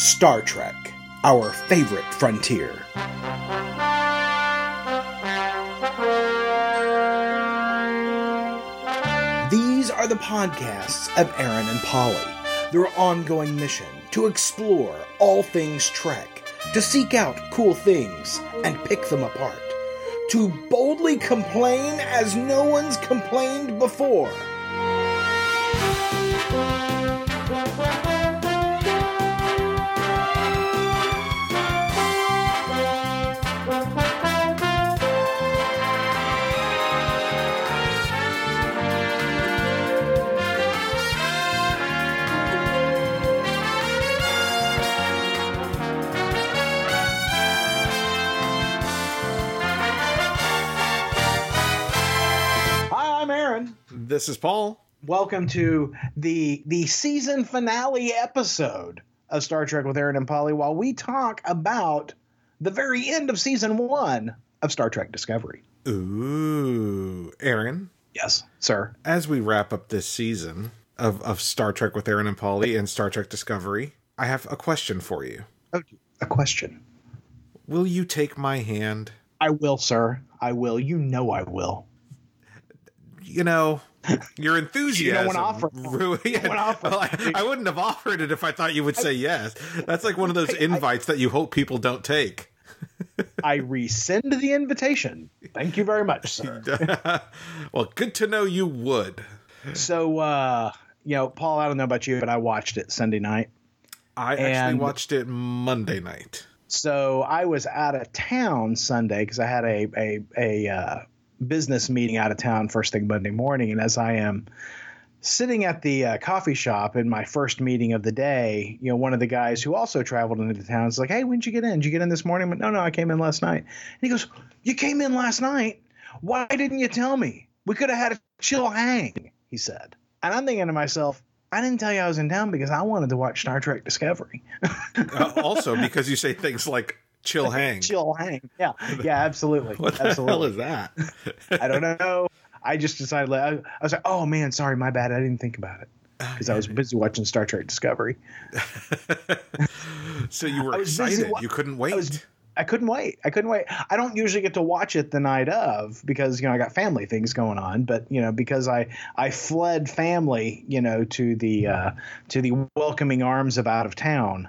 Star Trek, our favorite frontier. These are the podcasts of Aaron and Polly, their ongoing mission to explore all things Trek, to seek out cool things and pick them apart, to boldly complain as no one's complained before. This is Paul. Welcome to the the season finale episode of Star Trek with Aaron and Polly while we talk about the very end of season 1 of Star Trek Discovery. Ooh, Aaron. Yes, sir. As we wrap up this season of, of Star Trek with Aaron and Polly and Star Trek Discovery, I have a question for you. Oh, a question. Will you take my hand? I will, sir. I will. You know I will. You know, your enthusiasm. want to offer- ru- yeah, well, I, I wouldn't have offered it if I thought you would say yes. That's like one of those invites that you hope people don't take. I rescind the invitation. Thank you very much, sir. well, good to know you would. so, uh, you know, Paul, I don't know about you, but I watched it Sunday night. I actually And- watched it Monday night. So I was out of town Sunday because I had a a a uh, business meeting out of town first thing Monday morning, and as I am sitting at the uh, coffee shop in my first meeting of the day, you know, one of the guys who also traveled into town is like, "Hey, when did you get in? Did you get in this morning?" But no, no, I came in last night. And he goes, "You came in last night? Why didn't you tell me? We could have had a chill hang." He said, and I'm thinking to myself. I didn't tell you I was in town because I wanted to watch Star Trek Discovery. Uh, also, because you say things like chill hang. chill hang. Yeah, yeah, absolutely. What the absolutely. hell is that? I don't know. I just decided. Like, I, I was like, oh man, sorry, my bad. I didn't think about it because I was busy watching Star Trek Discovery. so you were I was busy excited. wa- you couldn't wait. I was- I couldn't wait. I couldn't wait. I don't usually get to watch it the night of because you know I got family things going on. But you know because I I fled family you know to the uh, to the welcoming arms of out of town.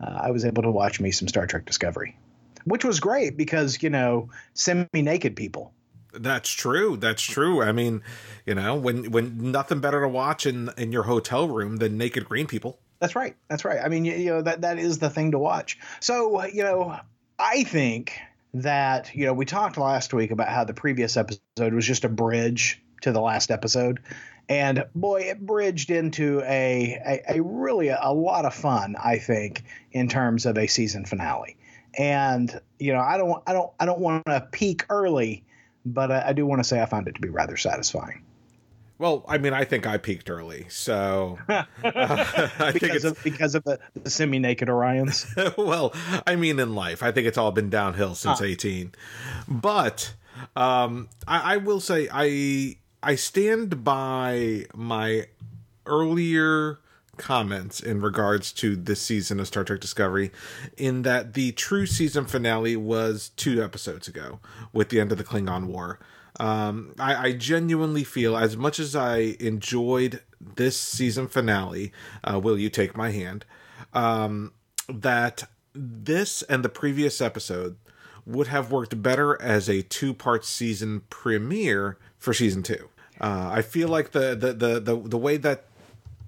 Uh, I was able to watch me some Star Trek Discovery, which was great because you know semi naked people. That's true. That's true. I mean, you know, when when nothing better to watch in in your hotel room than naked green people. That's right. That's right. I mean, you, you know that that is the thing to watch. So you know, I think that you know we talked last week about how the previous episode was just a bridge to the last episode, and boy, it bridged into a a, a really a, lot of fun. I think in terms of a season finale, and you know, I don't I don't I don't want to peak early, but I, I do want to say I found it to be rather satisfying Well, I mean, I think I peaked early, so uh, I think because it's of because of the, the semi naked Orions. well, I mean, in life, I think it's all been downhill since eighteen. But um, I, I will say, I I stand by my earlier comments in regards to this season of Star Trek Discovery, in that the true season finale was two episodes ago with the end of the Klingon War. Um, I, I genuinely feel, as much as I enjoyed this season finale, uh, Will You Take My Hand? Um, that this and the previous episode would have worked better as a two part season premiere for season two. Uh, I feel like the, the, the, the, the way that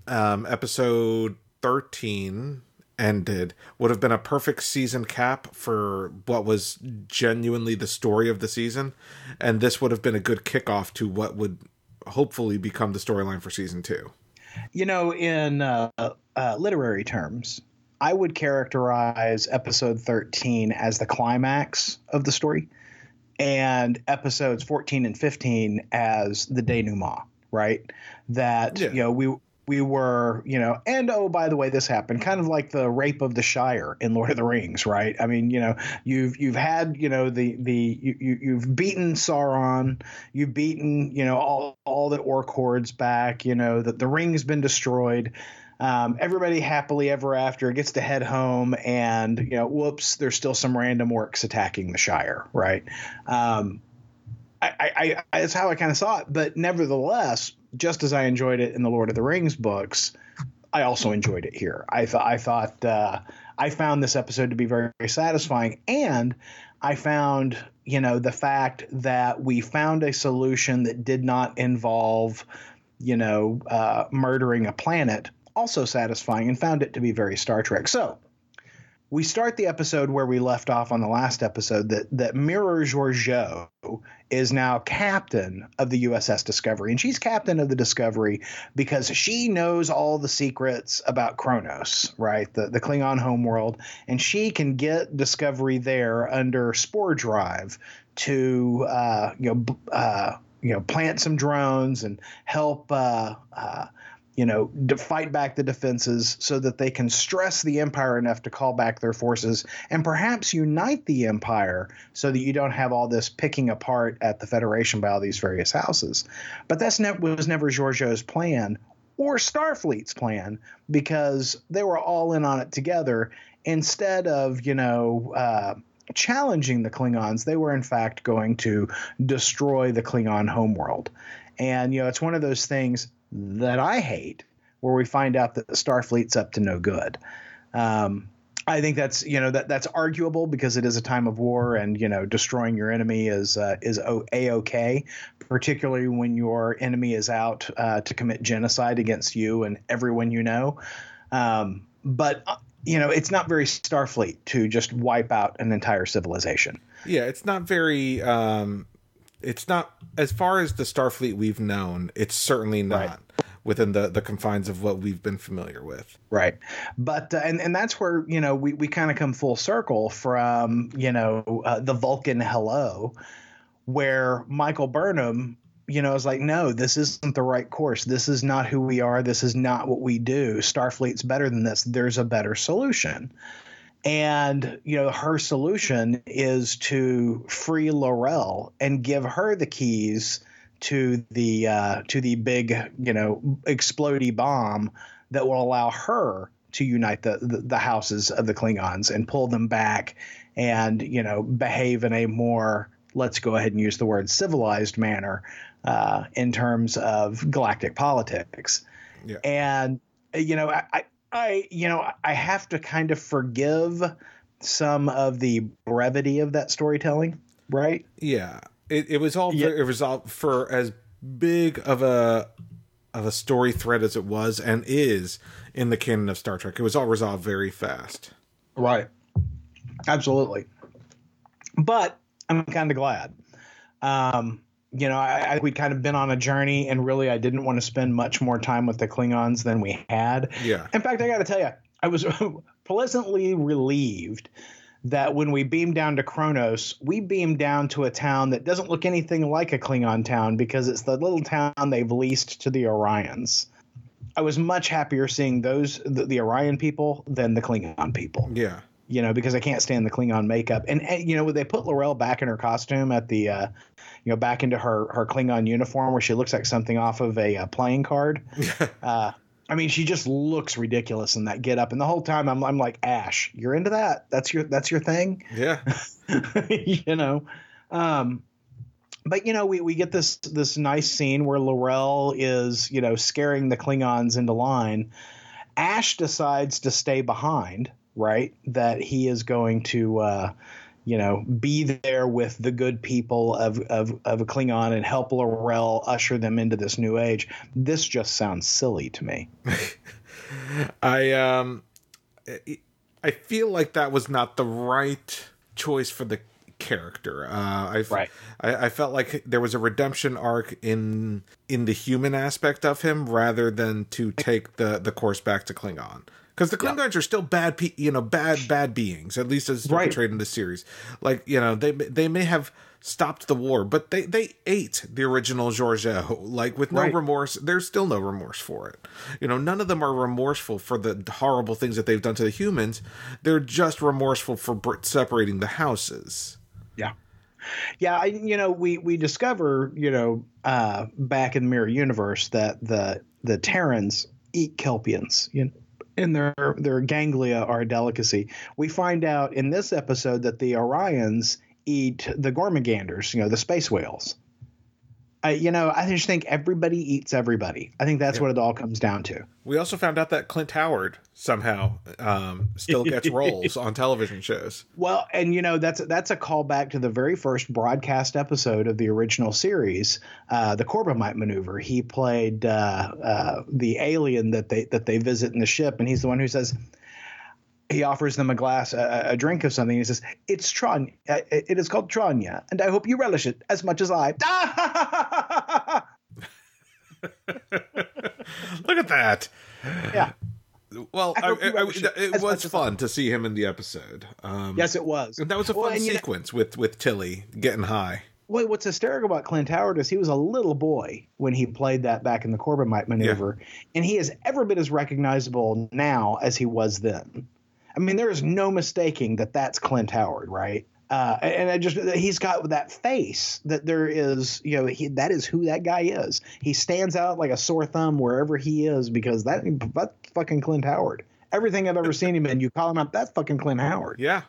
um, episode 13 ended would have been a perfect season cap for what was genuinely the story of the season. And this would have been a good kickoff to what would hopefully become the storyline for season two. You know, in uh, uh, literary terms, I would characterize episode 13 as the climax of the story, and episodes 14 and 15 as the denouement, right? That, Yeah. you know, we. We were, you know, and oh, by the way, this happened, kind of like the rape of the Shire in Lord of the Rings, right? I mean, you know, you've you've had, you know, the the you, you you've beaten Sauron, you've beaten, you know, all all the orc hordes back, you know, that the ring's been destroyed. Um, everybody happily ever after gets to head home, and you know, whoops, there's still some random orcs attacking the Shire, right? Um, I, I, I, that's how I kind of saw it. But nevertheless, just as I enjoyed it in the Lord of the Rings books, I also enjoyed it here. I thought I thought uh, I found this episode to be very, very satisfying, and I found you know the fact that we found a solution that did not involve you know uh, murdering a planet also satisfying and found it to be very Star Trek. So we start the episode where we left off on the last episode that that Mirror Georgiou is now captain of the USS Discovery, and she's captain of the Discovery because she knows all the secrets about Kronos, right? The the Klingon homeworld, and she can get Discovery there under Spore Drive to uh, you know uh, you know plant some drones and help. Uh, uh you know, to fight back the defenses so that they can stress the empire enough to call back their forces and perhaps unite the empire so that you don't have all this picking apart at the Federation by all these various houses. But that's ne- was never Georgiou's plan or Starfleet's plan because they were all in on it together. Instead of, you know, uh, challenging the Klingons, they were in fact going to destroy the Klingon homeworld. And, you know, it's one of those things that I hate, where we find out that the Starfleet's up to no good. Um, I think that's you know that that's arguable because it is a time of war, and you know destroying your enemy is uh, is a okay, particularly when your enemy is out uh, to commit genocide against you and everyone you know. Um, but uh, you know it's not very Starfleet to just wipe out an entire civilization. Yeah, it's not very um, it's not as far as the Starfleet we've known. It's certainly not right. within the the confines of what we've been familiar with. Right, but uh, and and that's where you know we we kind of come full circle from you know uh, the Vulcan hello, where Michael Burnham you know, is like, no, this isn't the right course. This is not who we are. This is not what we do. Starfleet's better than this. There's a better solution. And, you know, her solution is to free L'Rell and give her the keys to the uh, to the big, you know, explody bomb that will allow her to unite the, the, the houses of the Klingons and pull them back and, you know, behave in a more let's go ahead and use the word civilized manner uh, in terms of galactic politics. Yeah. And you know, I, I, you know, I have to kind of forgive some of the brevity of that storytelling, right? Yeah, it, it was all yeah. it was all for as big of a of a story thread as it was and is in the canon of Star Trek. It was all resolved very fast. Right. Absolutely. But I'm kind of glad. Um, you know, I, I, we'd kind of been on a journey, and really, I didn't want to spend much more time with the Klingons than we had. Yeah. In fact, I got to tell you, I was pleasantly relieved that when we beamed down to Kronos, we beamed down to a town that doesn't look anything like a Klingon town because it's the little town they've leased to the Orions. I was much happier seeing those the, the Orion people than the Klingon people. Yeah you know, because I can't stand the Klingon makeup. And, and you know, they put L'Rell back in her costume at the, uh, you know, back into her her Klingon uniform where she looks like something off of a, a playing card. uh, I mean, she just looks ridiculous in that get up. And the whole time I'm I'm like, Ash, you're into that? That's your that's your thing? Yeah. you know. Um but you know, we, we get this this nice scene where L'Rell is, you know, scaring the Klingons into line. Ash decides to stay behind right? That he is going to, uh, you know, be there with the good people of, of, of a Klingon and help L'Rell usher them into this new age. This just sounds silly to me. I um, I feel like that was not the right choice for the character. Uh, I, right. I, I felt like there was a redemption arc in in the human aspect of him rather than to take the the course back to Klingon because the Klingons yeah. are still bad, pe- you know, bad bad beings. At least as right. portrayed in the series. Like you know, they they may have stopped the war, but they they ate the original Georgiou like with no right. remorse. There's still no remorse for it. You know, none of them are remorseful for the horrible things that they've done to the humans. They're just remorseful for separating the houses. Yeah. Yeah, I, you know, we we discover, you know, uh, back in the Mirror Universe that the the Terrans eat Kelpiens. You know, and their their ganglia are a delicacy. We find out in this episode that the Orions eat the Gormaganders, you know, the space whales. I, you know, I just think everybody eats everybody. I think that's yeah. what it all comes down to. We also found out that Clint Howard somehow um, still gets roles on television shows. Well, and you know that's that's a callback to the very first broadcast episode of the original series, uh, the Corbomite Maneuver. He played uh, uh, the alien that they that they visit in the ship, and he's the one who says, he offers them a glass, a, a drink of something. He says, "It's Tron. Uh, it is called Tranya, and I hope you relish it as much as I." Look at that. Yeah. Well, I I, I, it was fun to see him in the episode. Um, yes, it was. And that was a fun well, sequence know, with with Tilly getting high. Wait, what's hysterical about Clint Howard is he was a little boy when he played that back in the Corbomite maneuver, yeah. and he has ever been as recognizable now as he was then. I mean, there is no mistaking that that's Clint Howard, right? Uh, and I just he's got that face that there is, you know, he, that is who that guy is. He stands out like a sore thumb wherever he is because that that's fucking Clint Howard. Everything I've ever seen him in, you call him up, that's fucking Clint Howard. Yeah,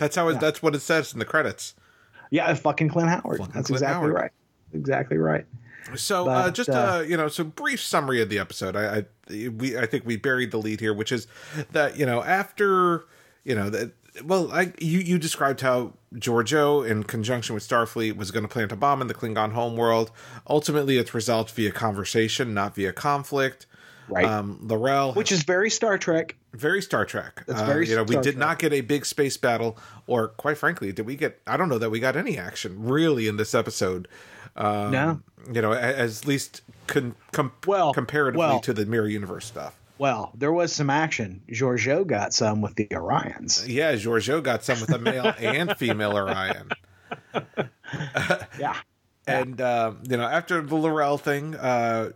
that's how it, yeah. that's what it says in the credits. Yeah, fucking Clint Howard. Fucking that's Clint exactly Howard. right. Exactly right. So, uh, but, uh, just uh, you know, so brief summary of the episode. I, I, we, I think we buried the lead here, which is that you know after you know that. Well, I you you described how Georgiou, in conjunction with Starfleet, was going to plant a bomb in the Klingon homeworld. Ultimately, it's resolved via conversation, not via conflict. Right. Um, L'Rell, which is very Star Trek. Very Star Trek. It's very uh, you know, we did Trek. not get a big space battle, or quite frankly, did we get? I don't know that we got any action really in this episode. Um, no. You know, as least con, com, well, comparatively well, to the mirror universe stuff. Well, there was some action. Georgiou got some with the Orions. Yeah, Georgiou got some with a male and female Orion. yeah. And uh, you know, after the L'Rell thing, uh,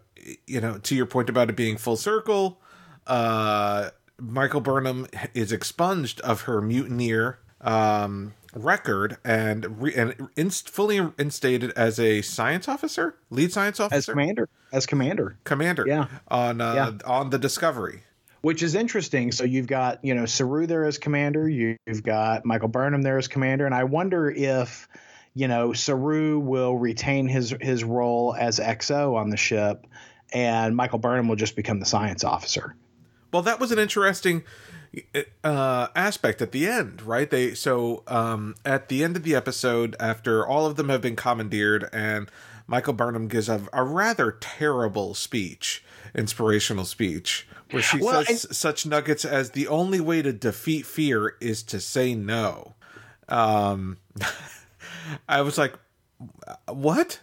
you know, to your point about it being full circle, uh, Michael Burnham is expunged of her mutineer um, record and re- and inst- fully instated as a science officer, lead science officer, as commander, as commander, commander, yeah, on uh, yeah. on the Discovery. Which is interesting. So you've got you know Saru there as commander, you've got Michael Burnham there as commander, and I wonder if you know Saru will retain his his role as XO on the ship, and Michael Burnham will just become the science officer. Well, that was an interesting uh, aspect at the end, right? They so um, at the end of the episode, after all of them have been commandeered, and Michael Burnham gives a, a rather terrible speech, inspirational speech, where she well, says and- such nuggets as the only way to defeat fear is to say no. Um, I was like, what?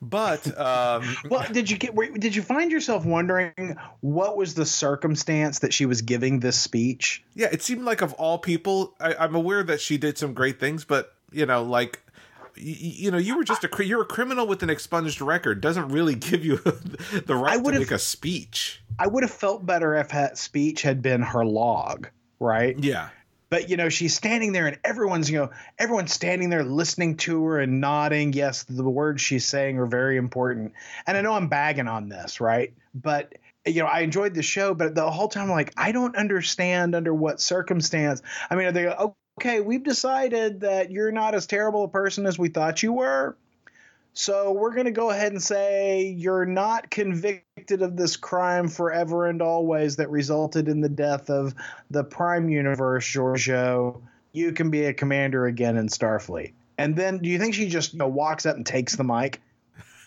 But um, well, did you get? Did you find yourself wondering what was the circumstance that she was giving this speech? Yeah, it seemed like of all people, I, I'm aware that she did some great things, but you know, like you, you, know, you were just a you're a criminal with an expunged record. Doesn't really give you the right to make a speech. I would have felt better if that speech had been her log, right? Yeah but you know she's standing there and everyone's you know everyone's standing there listening to her and nodding. Yes the words she's saying are very important. And i know i'm bagging on this right? But you know i enjoyed the show but the whole time I'm like i don't understand under what circumstance. I mean are they okay we've decided that you're not as terrible a person as we thought you were so we're going to go ahead and say you're not convicted of this crime forever and always that resulted in the death of the Prime Universe, Georgiou. You can be a commander again in Starfleet. And then do you think she just you know, walks up and takes the mic?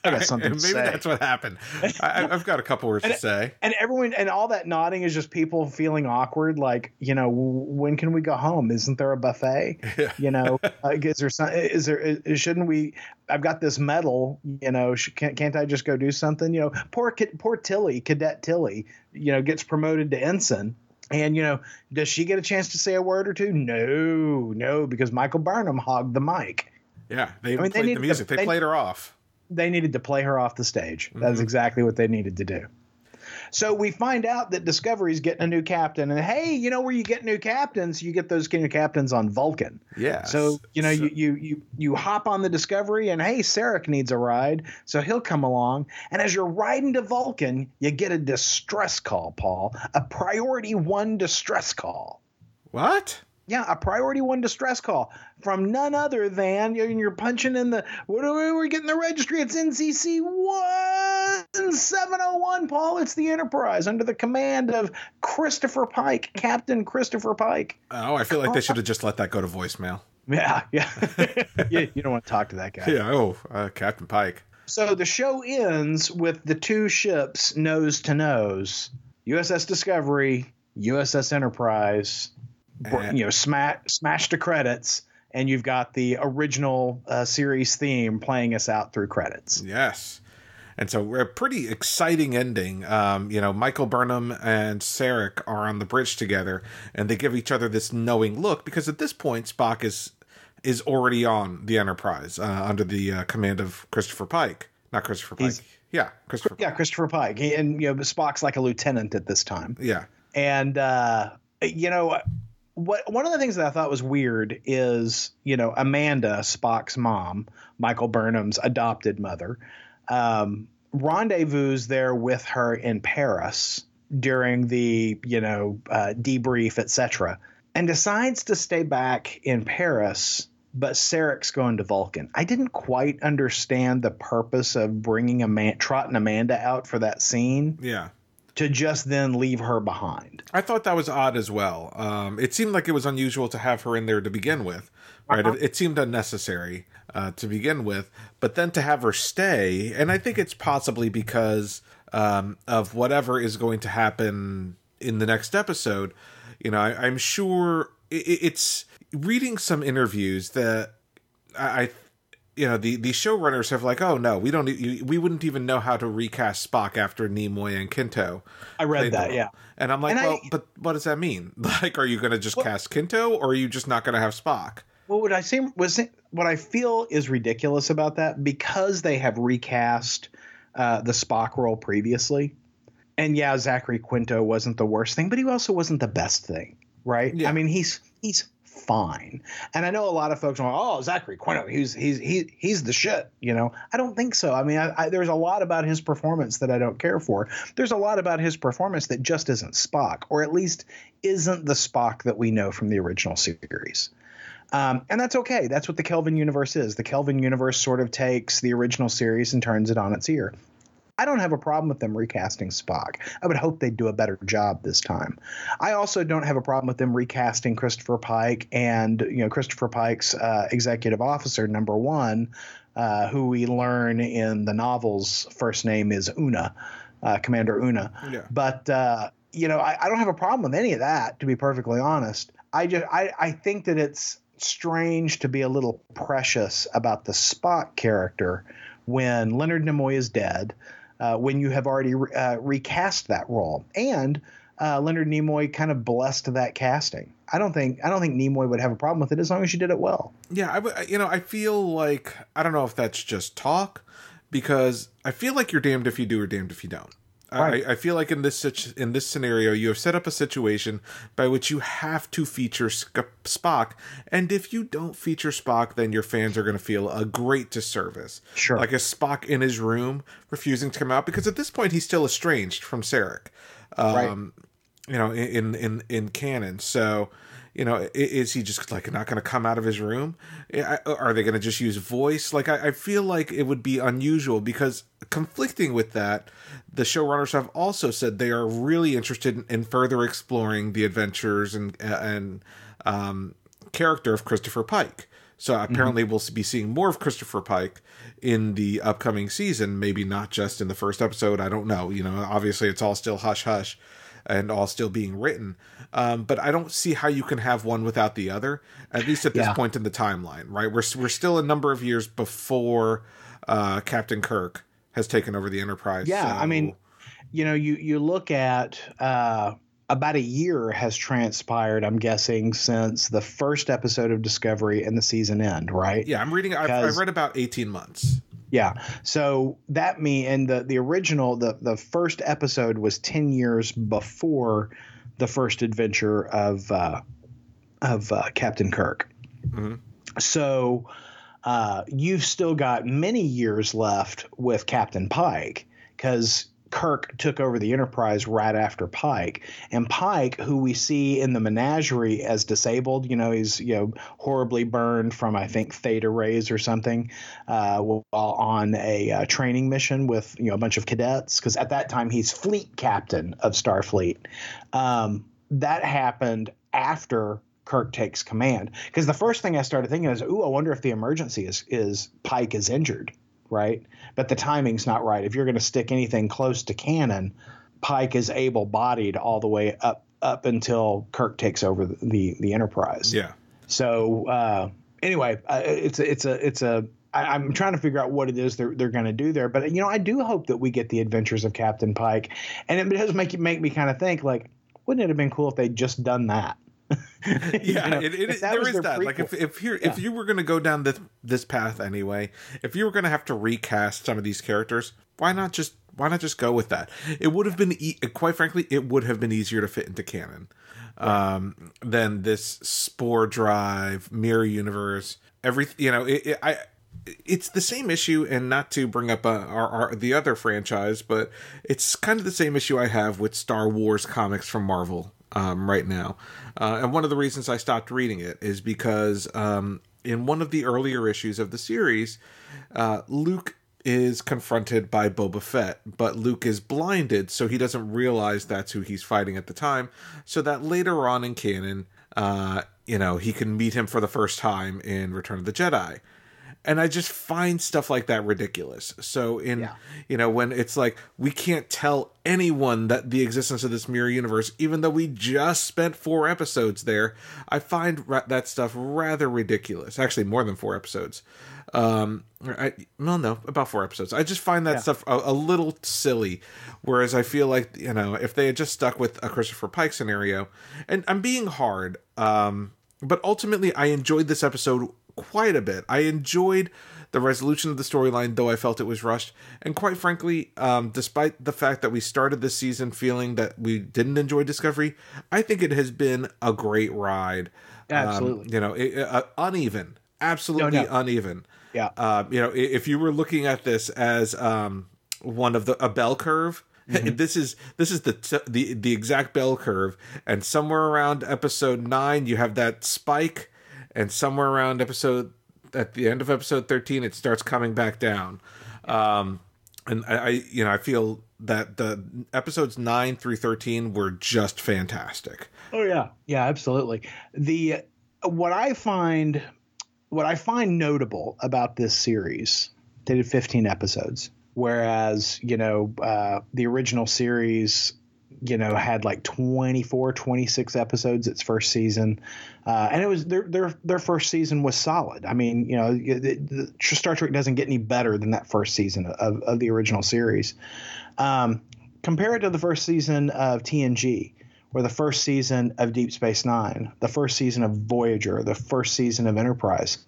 I got something Maybe say. that's what happened. I, have got a couple words and, to say. And everyone and all that nodding is just people feeling awkward. Like, you know, when can we go home? Isn't there a buffet? Yeah. You know, uh, is there some? Is there? Is, shouldn't we? I've got this medal. You know, can't can't I just go do something? You know, poor poor Tilly, Cadet Tilly. You know, gets promoted to ensign. And you know, does she get a chance to say a word or two? No, no, because Michael Burnham hogged the mic. Yeah, they I mean, played they the music. To, they, they, played her off they needed to play her off the stage. Mm-hmm. That's exactly what they needed to do. So we find out that Discovery's getting a new captain, and hey, you know where you get new captains? You get those new captains on Vulcan. Yeah. So you know so, you, you you you hop on the Discovery, and hey, Sarek needs a ride, so he'll come along. And as you're riding to Vulcan, you get a distress call, Paul, a priority one distress call. What? Yeah, a priority one distress call from none other than you're punching in the what are we getting the registry? It's NCC one seven oh one. Paul, it's the Enterprise under the command of Christopher Pike, Captain Christopher Pike. Oh, I feel like they should have just let that go to voicemail. Yeah, yeah. you, you, don't want to talk to that guy. Yeah. Oh, uh, Captain Pike. So the show ends with the two ships nose to nose, USS Discovery, USS Enterprise you know, smash smash to credits, and you've got the original uh, series theme playing us out through credits. Yes. And so we're a pretty exciting ending. Um, you know, Michael Burnham and Sarek are on the bridge together, and they give each other this knowing look because at this point Spock is is already on the Enterprise uh, under the uh, command of Christopher Pike, not Christopher Pike. He's, yeah, Christopher. Yeah, Christopher Pike, and you know Spock's like a lieutenant at this time. Yeah, and uh, you know what one of the things that I thought was weird is you know Amanda Spock's mom, Michael Burnham's adopted mother, um, rendezvous there with her in Paris during the you know uh, debrief, etc., and decides to stay back in Paris. But Sarek's going to Vulcan. I didn't quite understand the purpose of bringing a man, trotting Amanda out for that scene. Yeah to just then leave her behind. I thought that was odd as well. Um, it seemed like it was unusual to have her in there to begin with, right? Uh-huh. It, it, seemed unnecessary uh, to begin with, but then to have her stay, and I think it's possibly because um, of whatever is going to happen in the next episode. You know, I, am sure it, it's reading some interviews that I, I you know the the showrunners have like oh no we don't we wouldn't even know how to recast Spock after Nimoy and Quinto. I read that, yeah. And I'm like, and well, I, but what does that mean? Like, are you going to just cast Quinto, or are you just not going to have Spock? Well, what I say was what I feel is ridiculous about that because they have recast uh, the Spock role previously, and yeah, Zachary Quinto wasn't the worst thing, but he also wasn't the best thing, right? Yeah. I mean, he's he's fine. And I know a lot of folks are like, oh, Zachary Quinto, he's he's he, he's the shit. You know, I don't think so. I mean, I, I, there's a lot about his performance that I don't care for. There's a lot about his performance that just isn't Spock, or at least isn't the Spock that we know from the original series. Um, and that's okay. That's what the Kelvin universe is. The Kelvin universe sort of takes the original series and turns it on its ear. I don't have a problem with them recasting Spock. I would hope they'd do a better job this time. I also don't have a problem with them recasting Christopher Pike and you know Christopher Pike's uh, executive officer number one, uh, who we learn in the novels first name is Una, uh, Commander Una. Yeah. But uh, you know I, I don't have a problem with any of that to be perfectly honest. I just I, I think that it's strange to be a little precious about the Spock character when Leonard Nimoy is dead uh, when you have already re- uh, recast that role. And uh, Leonard Nimoy kind of blessed that casting. I don't think I don't think Nimoy would have a problem with it as long as you did it well. Yeah, I you know I feel like I don't know if that's just talk because I feel like you're damned if you do or damned if you don't. Right. I, I, feel like in this in this scenario, you have set up a situation by which you have to feature Spock, and if you don't feature Spock, then your fans are going to feel a great disservice. Sure, like a Spock in his room refusing to come out because at this point he's still estranged from Sarek. Um, right. You know, in in in canon, so you know is he just like not going to come out of his room? Are they going to just use voice? Like I, I, feel like it would be unusual because conflicting with that the showrunners have also said they are really interested in, in further exploring the adventures and and um, character of christopher pike. So apparently mm-hmm. we'll be seeing more of christopher pike in the upcoming season maybe not just in the first episode i don't know you know obviously it's all still hush hush and all still being written. Um, but I don't see how you can have one without the other, at least at this yeah. point in the timeline, right? We're, we're still a number of years before uh, Captain Kirk has taken over the Enterprise. Yeah, so. I mean, you know, you, you look at uh, about a year has transpired, I'm guessing, since the first episode of Discovery and the season end, right? Yeah, I'm reading, I've, I've read about 18 months. Yeah. So that me and the the original the the first episode was ten years before the first adventure of uh, of uh, Captain Kirk. Mm-hmm. So uh, you've still got many years left with Captain Pike because Kirk took over the Enterprise right after Pike, and Pike, who we see in the menagerie as disabled, you know, he's you know horribly burned from I think theta rays or something, uh, while on a uh, training mission with you know a bunch of cadets, because at that time he's fleet captain of Starfleet. Um, that happened after Kirk takes command. Because the first thing I started thinking is, ooh, I wonder if the emergency is is Pike is injured, right? But the timing's not right. If you're going to stick anything close to canon, Pike is able bodied all the way up up until Kirk takes over the the, the Enterprise. Yeah. So uh, anyway, uh, it's a, it's a it's a I, am trying to figure out what it is they're they're going to do there. But you know, I do hope that we get the adventures of Captain Pike, and it does make make me kind of think like, wouldn't it have been cool if they'd just done that? yeah, know, it, it, there is that. Prequel. Like if if you yeah. if you were going to go down this this path anyway, if you were going to have to recast some of these characters, why not just why not just go with that? It would have been e- quite frankly, it would have been easier to fit into canon um, than this spore drive mirror universe. Every you know, it, it, I it's the same issue, and not to bring up uh, our, our, the other franchise, but it's kind of the same issue I have with Star Wars comics from Marvel um, right now. Uh, and one of the reasons I stopped reading it is because um, in one of the earlier issues of the series, uh, Luke is confronted by Boba Fett, but Luke is blinded, so he doesn't realize that's who he's fighting at the time. So that later on in canon, uh, you know, he can meet him for the first time in Return of the Jedi and I just find stuff like that ridiculous. So in yeah. you know when it's like we can't tell anyone that the existence of this mirror universe, even though we just spent four episodes there, I find ra- that stuff rather ridiculous. Actually, more than four episodes. Um, I well, no, about four episodes. I just find that yeah. stuff a, a, little silly. Whereas I feel like you know if they had just stuck with a Christopher Pike scenario, and I'm being hard. Um, but ultimately, I enjoyed this episode quite a bit. I enjoyed the resolution of the storyline, though I felt it was rushed. And quite frankly, um, despite the fact that we started this season feeling that we didn't enjoy Discovery, I think it has been a great ride. Um, Absolutely. Um, you know, it, uh, uneven, absolutely no, no. uneven. Yeah. Uh, you know, if you were looking at this as um, one of the a bell curve. Mm-hmm. this is this is the the the exact bell curve, and somewhere around episode nine, you have that spike and somewhere around episode at the end of episode 13 it starts coming back down. Um and I, I you know i feel that the episodes 9 through 13 were just fantastic. Oh yeah. Yeah absolutely. The what i find what i find notable about this series they did 15 episodes whereas you know uh, the original series you know had like 24 26 episodes its first season. Uh, and it was their their their first season was solid. I mean you know the, the star trek doesn't get any better than that first season of, of the original series. Um, compare it to the first season of tng or the first season of deep space nine the first season of voyager the first season of enterprise.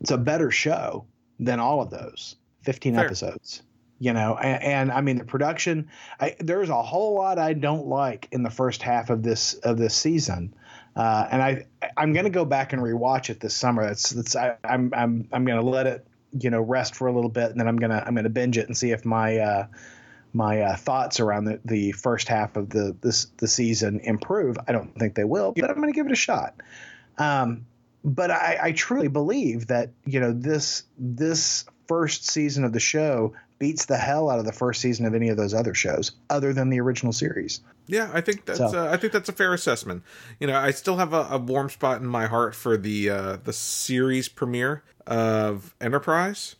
It's a better show than all of those 15 Fair. episodes you know and, and, i mean the production I, there's a whole lot i don't like in the first half of this of this season. Uh, and i i'm going to go back and rewatch it this summer. That's that's I, am i'm i'm, I'm going to let it you know rest for a little bit and then i'm going to i'm going to binge it and see if my uh, my uh, thoughts around the, the first half of the this the season improve. I don't think they will but i'm going to give it a shot. Um, but I, I truly believe that you know this this first season of the show beats the hell out of the first season of any of those other shows, other than the original series. Yeah, I think that's so. uh, I think that's a fair assessment. You know, I still have a, a warm spot in my heart for the uh, the series premiere of Enterprise,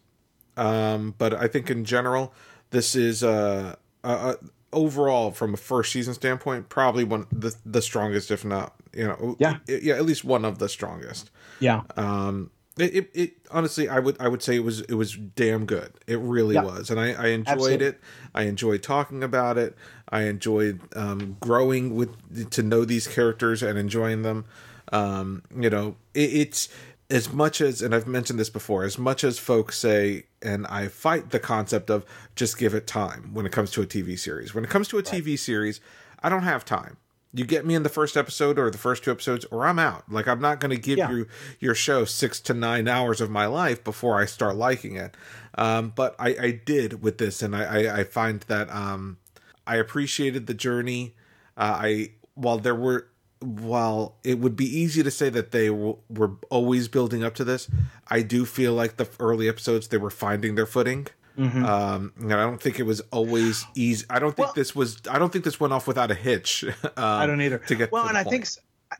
um, but I think in general, this is uh, uh, overall from a first season standpoint, probably one the the strongest, if not you know, yeah, yeah, at least one of the strongest. Yeah. Um, it, it, it, honestly i would i would say it was it was damn good it really yeah. was and i i enjoyed Absolutely. it i enjoyed talking about it i enjoyed um, growing with to know these characters and enjoying them um, you know it, it's as much as, and I've mentioned this before, as much as folks say, and I fight the concept of just give it time when it comes to a TV series. When it comes to a right. TV series, I don't have time. You get me in the first episode or the first two episodes, or I'm out. Like I'm not going to give yeah. you your show six to nine hours of my life before I start liking it. Um, but I, I, did with this, and I, I, I find that um, I appreciated the journey. Uh, I while there were while it would be easy to say that they w- were always building up to this, I do feel like the early episodes they were finding their footing. Mm-hmm. Um, and I don't think it was always easy. I don't think well, this was. I don't think this went off without a hitch. Um, I don't either. To get well, to and I think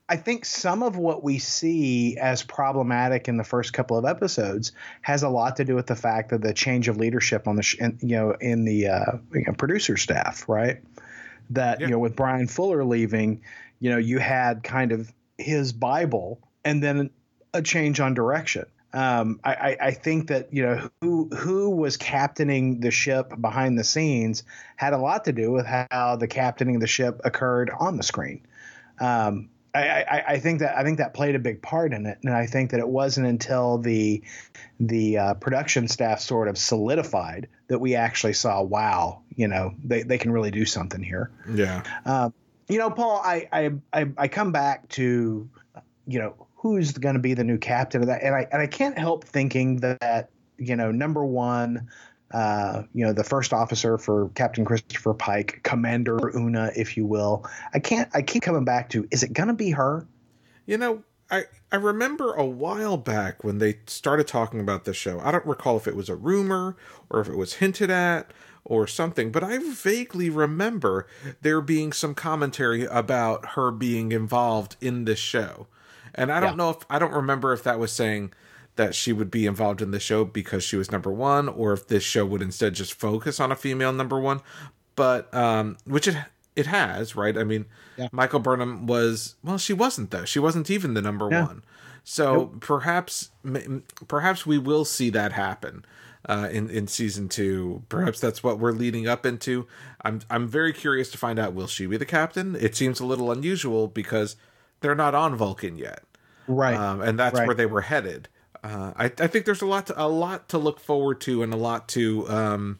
I think some of what we see as problematic in the first couple of episodes has a lot to do with the fact that the change of leadership on the sh- in, you know in the uh, you know, producer staff, right? That yeah. you know with Bryan Fuller leaving, you know you had kind of his Bible and then a change on direction. Um, I, I, think that you know who who was captaining the ship behind the scenes had a lot to do with how the captaining of the ship occurred on the screen. Um, I, I, I, think that I think that played a big part in it, and I think that it wasn't until the the uh, production staff sort of solidified that we actually saw, wow, you know, they, they can really do something here. Yeah. Um, you know, Paul, I, I I I come back to, you know, who's going to be the new captain of that, and I and I can't help thinking that you know, number one, uh, you know, the first officer for Captain Christopher Pike, Commander Una, if you will. I can't. I keep coming back to. Is it going to be her? You know, I I remember a while back when they started talking about this show. I don't recall if it was a rumor or if it was hinted at or something, but I vaguely remember there being some commentary about her being involved in this show. And I don't yeah. know if I don't remember if that was saying that she would be involved in the show because she was number one, or if this show would instead just focus on a female number one. But um, which it it has, right? I mean, yeah. Michael Burnham was well, she wasn't though. She wasn't even the number yeah. one. So nope. perhaps perhaps we will see that happen uh, in in season two. Perhaps that's what we're leading up into. I'm I'm very curious to find out will she be the captain? It seems a little unusual because they're not on Vulcan yet, right? Um, and that's right. where they were headed uh, I, I think there's a lot to, a lot to look forward to and a lot to um,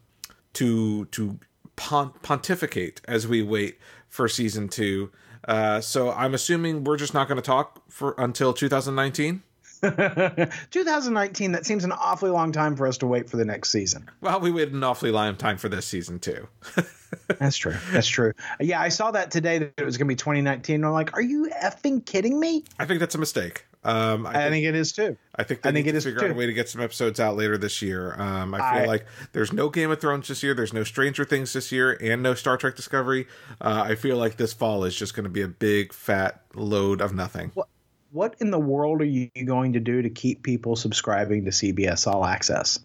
to to pont- pontificate as we wait for season two. Uh, so I'm assuming we're just not going to talk for until 2019. 2019 that seems an awfully long time for us to wait for the next season well we waited an awfully long time for this season too that's true that's true yeah i saw that today that it was going to be 2019 i'm like are you effing kidding me i think that's a mistake um, I, I think, think, it is too. I think they I think need to figure too. out a way to get some episodes out later this year. Um, I feel I, like there's no Game of Thrones this year, there's no Stranger Things this year, and no Star Trek Discovery. Uh, I feel like this fall is just going to be a big fat load of nothing. What, what in the world are you going to do to keep people subscribing to CBS All Access?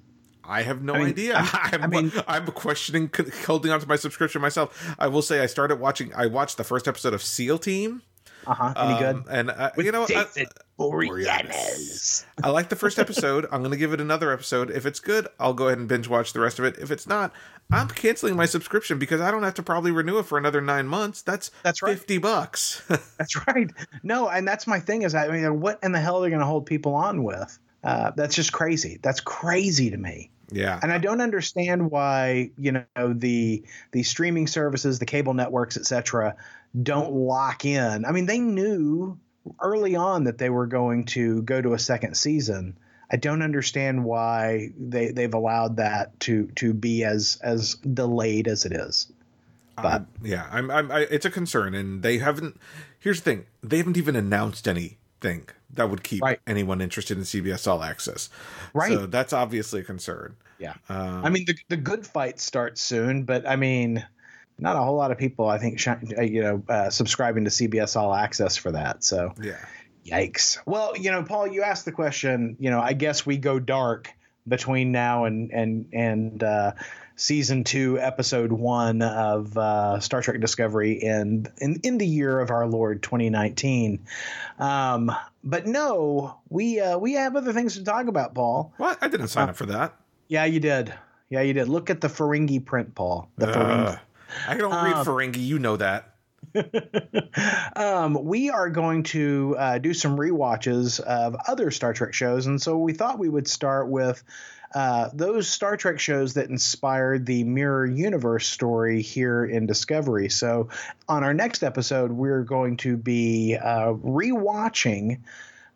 I have no I mean, idea. I'm, I mean, I'm questioning holding on to my subscription myself. I will say I started watching. I watched the first episode of SEAL Team. Uh huh. Any um, good? And uh, you know, David I like the first episode. I'm going to give it another episode. If it's good, I'll go ahead and binge watch the rest of it. If it's not, I'm canceling my subscription because I don't have to probably renew it for another nine months. That's that's right. fifty bucks. that's right. No, and that's my thing is I mean, what in the hell are they going to hold people on with? Uh, that's just crazy. That's crazy to me. Yeah. And I don't understand why, you know, the the streaming services, the cable networks, etc., don't lock in. I mean, they knew early on that they were going to go to a second season. I don't understand why they they've allowed that to to be as as delayed as it is. But yeah, I'm, I'm I, it's a concern, and they haven't. Here's the thing: they haven't even announced anything that would keep right. anyone interested in CBS All Access. Right. So that's obviously a concern. Yeah. Um, I mean, the the good fight starts soon, but I mean, not a whole lot of people, I think, uh, you know, uh, subscribing to CBS All Access for that. So, yeah. Yikes. Well, you know, Paul, you asked the question. You know, I guess we go dark between now and and and uh, season two, episode one of uh, Star Trek Discovery in, in in the year of our Lord 2019. Um, but no, we uh, we have other things to talk about, Paul. What? I didn't sign up for that. Yeah, you did. Yeah, you did. Look at the Ferengi print, Paul. The Ferengi. I don't read um, Ferengi. You know that. um, we are going to uh, do some re-watches of other Star Trek shows, and so we thought we would start with uh, those Star Trek shows that inspired the Mirror Universe story here in Discovery. So, on our next episode, we're going to be uh, rewatching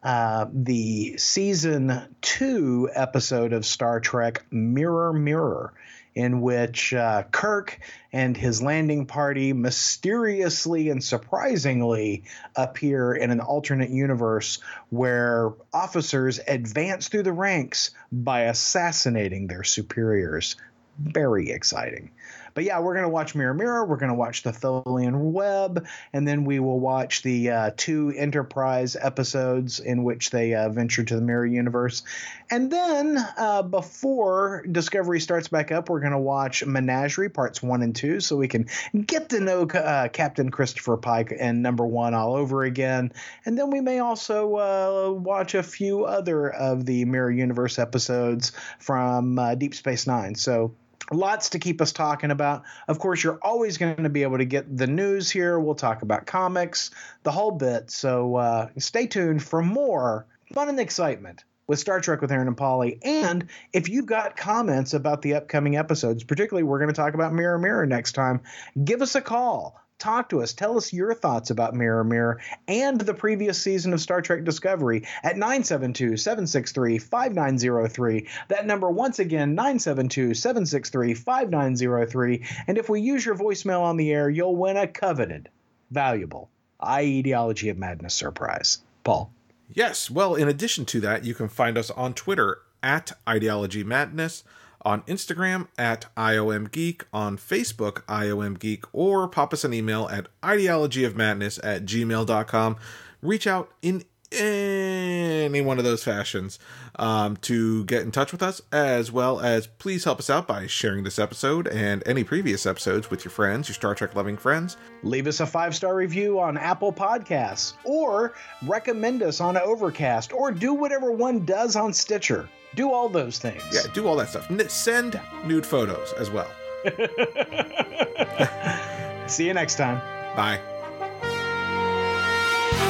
uh, the season two episode of Star Trek Mirror Mirror in which uh, Kirk and his landing party mysteriously and surprisingly appear in an alternate universe where officers advance through the ranks by assassinating their superiors. Very exciting. But yeah, we're going to watch Mirror Mirror. We're going to watch the Tholian Web, and then we will watch the uh, two Enterprise episodes in which they uh, venture to the Mirror Universe. And then uh, before Discovery starts back up, we're going to watch Menagerie parts one and two, so we can get to know uh, Captain Christopher Pike and Number One all over again. And then we may also uh, watch a few other of the Mirror Universe episodes from uh, Deep Space Nine. So lots to keep us talking about. Of course, you're always going to be able to get the news here. We'll talk about comics, the whole bit. So uh, stay tuned for more fun and excitement with Star Trek with Aaron and Polly. And if you've got comments about the upcoming episodes, particularly we're going to talk about Mirror Mirror next time, give us a call talk to us. Tell us your thoughts about Mirror Mirror and the previous season of Star Trek Discovery at 972 763 5903. That number, once again, 972 763 5903. And if we use your voicemail on the air, you'll win a coveted, valuable Ideology of Madness surprise. Paul. Yes. Well, in addition to that, you can find us on Twitter at Ideology Madness on Instagram at IOM Geek, on Facebook, IOM Geek, or pop us an email at ideologyofmadness at gmail.com. Reach out in any one of those fashions um, to get in touch with us, as well as please help us out by sharing this episode and any previous episodes with your friends, your Star Trek loving friends. Leave us a five star review on Apple Podcasts, or recommend us on Overcast, or do whatever one does on Stitcher. Do all those things. Yeah, do all that stuff. Send nude photos as well. See you next time. Bye.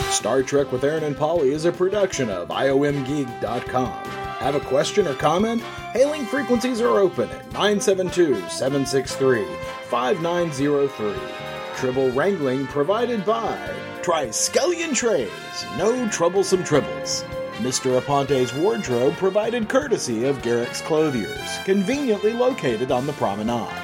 Star Trek with Aaron and Polly is a production of IOMgeek.com. Have a question or comment? Hailing frequencies are open at 972 763 5903. Tribble wrangling provided by Triskelion Trays, no troublesome tribbles. Mr. Aponte's wardrobe provided courtesy of Garak's Clothiers, conveniently located on the promenade.